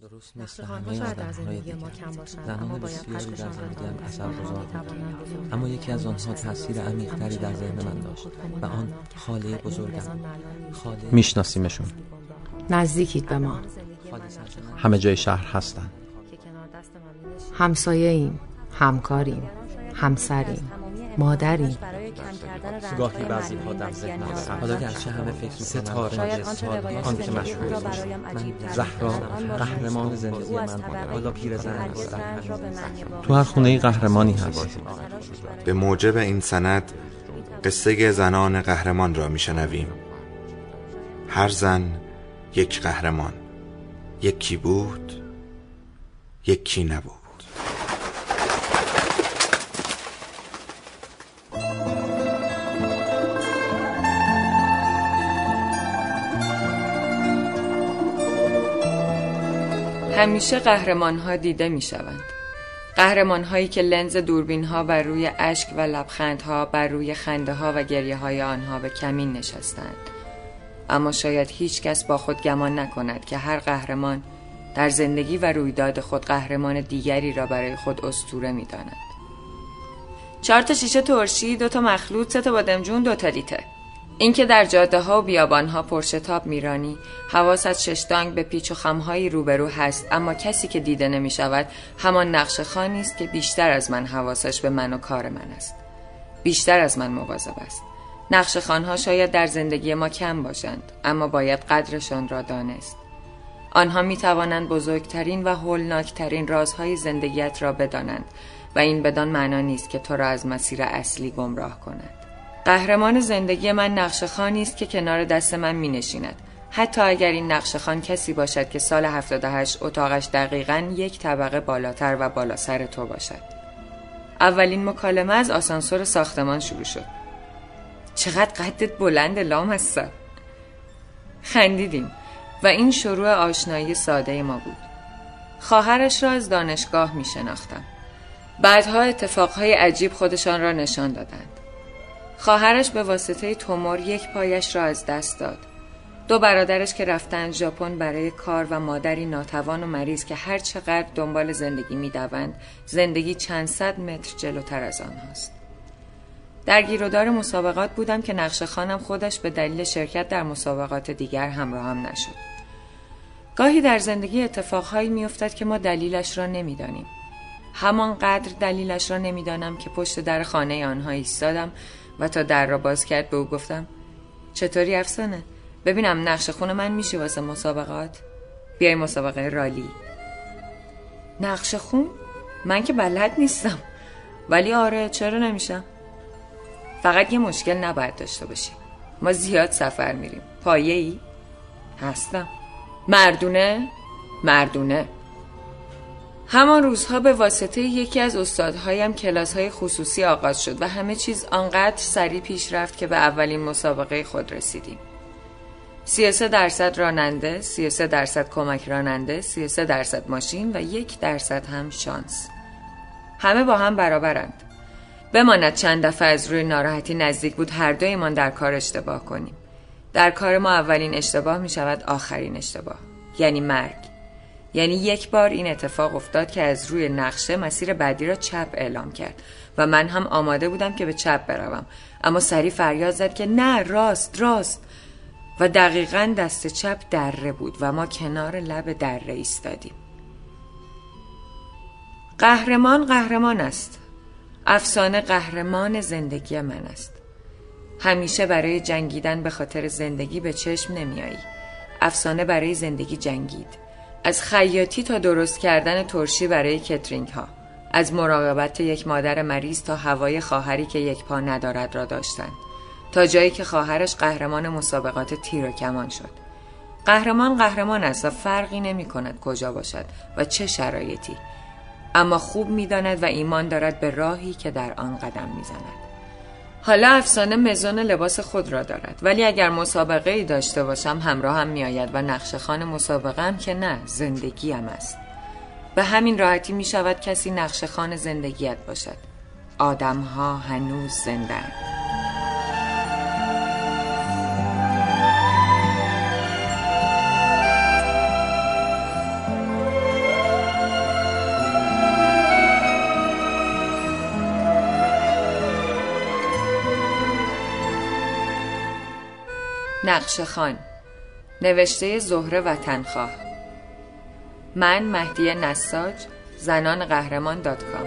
درست مثل همه آدمهای دیگر زنان بسیاری در زندگیم اثر گذار اما یکی از آنها تاثیر عمیقتری در ذهن من داشت و آن خاله بزرگم. خاله میشناسیمشون نزدیکید به ما. همه جای شهر هستن. همسایه ایم همکاریم همسریم مادریم. گاهی بعضی ها در ذهن هست حالا گرچه همه فکر ستاره. می‌کنن سال آن که مشهور باشه زهرا قهرمان زندگی من حالا پیرزن هستم تو هر خونه قهرمانی هست به موجب این سند قصه زنان قهرمان را میشنویم. هر زن یک قهرمان. یکی بود یکی نبود. همیشه قهرمان ها دیده می شوند. قهرمان هایی که لنز دوربین ها بر روی اشک و لبخند ها بر روی خنده ها و گریه های آنها به کمین نشستند. اما شاید هیچ کس با خود گمان نکند که هر قهرمان در زندگی و رویداد خود قهرمان دیگری را برای خود استوره می داند. چهار تا شیشه ترشی، دو تا مخلوط، سه تا بادمجون، دو تا لیته. اینکه در جاده ها و بیابان ها پرشتاب میرانی. حواست ششتانگ به پیچ و خمهایی روبرو هست اما کسی که دیده نمی شود همان نقش خانی است که بیشتر از من حواسش به من و کار من است. بیشتر از من مواظب است. نقش خانها شاید در زندگی ما کم باشند اما باید قدرشان را دانست. آنها می توانند بزرگترین و هولناکترین رازهای زندگیت را بدانند و این بدان معنا نیست که تو را از مسیر اصلی گمراه کنند. قهرمان زندگی من نقش خانی است که کنار دست من می نشیند. حتی اگر این نقش خان کسی باشد که سال 78 اتاقش دقیقا یک طبقه بالاتر و بالا سر تو باشد. اولین مکالمه از آسانسور ساختمان شروع شد. چقدر قدت بلند لام هستا. خندیدیم و این شروع آشنایی ساده ما بود. خواهرش را از دانشگاه می شناختم. بعدها اتفاقهای عجیب خودشان را نشان دادند. خواهرش به واسطه تومور یک پایش را از دست داد. دو برادرش که رفتند ژاپن برای کار و مادری ناتوان و مریض که هر چقدر دنبال زندگی می‌دوند زندگی چند صد متر جلوتر از آنهاست. در گیرودار مسابقات بودم که نقش خانم خودش به دلیل شرکت در مسابقات دیگر همراهم نشد. گاهی در زندگی اتفاقهایی میافتد که ما دلیلش را نمی‌دانیم. همانقدر دلیلش را نمی‌دانم که پشت در خانه آنها ایستادم و تا در را باز کرد به او گفتم چطوری افسانه؟ ببینم نقش خون من میشه واسه مسابقات. بیای مسابقه رالی. نقش خون؟ من که بلد نیستم. ولی آره چرا نمیشم؟ فقط یه مشکل نباید داشته باشی. ما زیاد سفر میریم. پایه ای؟ هستم. مردونه؟ مردونه. همان روزها به واسطه یکی از استادهایم کلاس های خصوصی آغاز شد و همه چیز آنقدر سریع پیش رفت که به اولین مسابقه خود رسیدیم. 33 درصد راننده، 33 درصد کمک راننده، 33 درصد ماشین و یک درصد هم شانس. همه با هم برابرند. بماند چند دفعه از روی ناراحتی نزدیک بود هر دویمان در کار اشتباه کنیم. در کار ما اولین اشتباه می شود آخرین اشتباه. یعنی مرگ. یعنی یک بار این اتفاق افتاد که از روی نقشه مسیر بعدی را چپ اعلام کرد و من هم آماده بودم که به چپ بروم. اما سری فریاد زد که نه راست راست. و دقیقا دست چپ دره بود و ما کنار لب دره ایستادیم. قهرمان قهرمان است. افسانه قهرمان زندگی من است. همیشه برای جنگیدن به خاطر زندگی به چشم نمیایی. افسانه برای زندگی جنگید. از خیاطی تا درست کردن ترشی برای کترینگ ها. از مراقبت یک مادر مریض تا هوای خواهری که یک پا ندارد را داشتند تا جایی که خواهرش قهرمان مسابقات تیر و کمان شد. قهرمان قهرمان است و فرقی نمی کند کجا باشد و چه شرایطی. اما خوب می‌داند و ایمان دارد به راهی که در آن قدم می‌زند. حالا افسانه مزون لباس خود را دارد. ولی اگر مسابقه ای داشته باشم همراه هم می آید و نقش خان مسابقه هم که نه زندگیم است. به همین راحتی می شود کسی نقش خان زندگیت باشد. آدم ها هنوز زنده نقش خان. نوشته زهره وطنخواه. من مهدی نساج زنان قهرمان دات کام.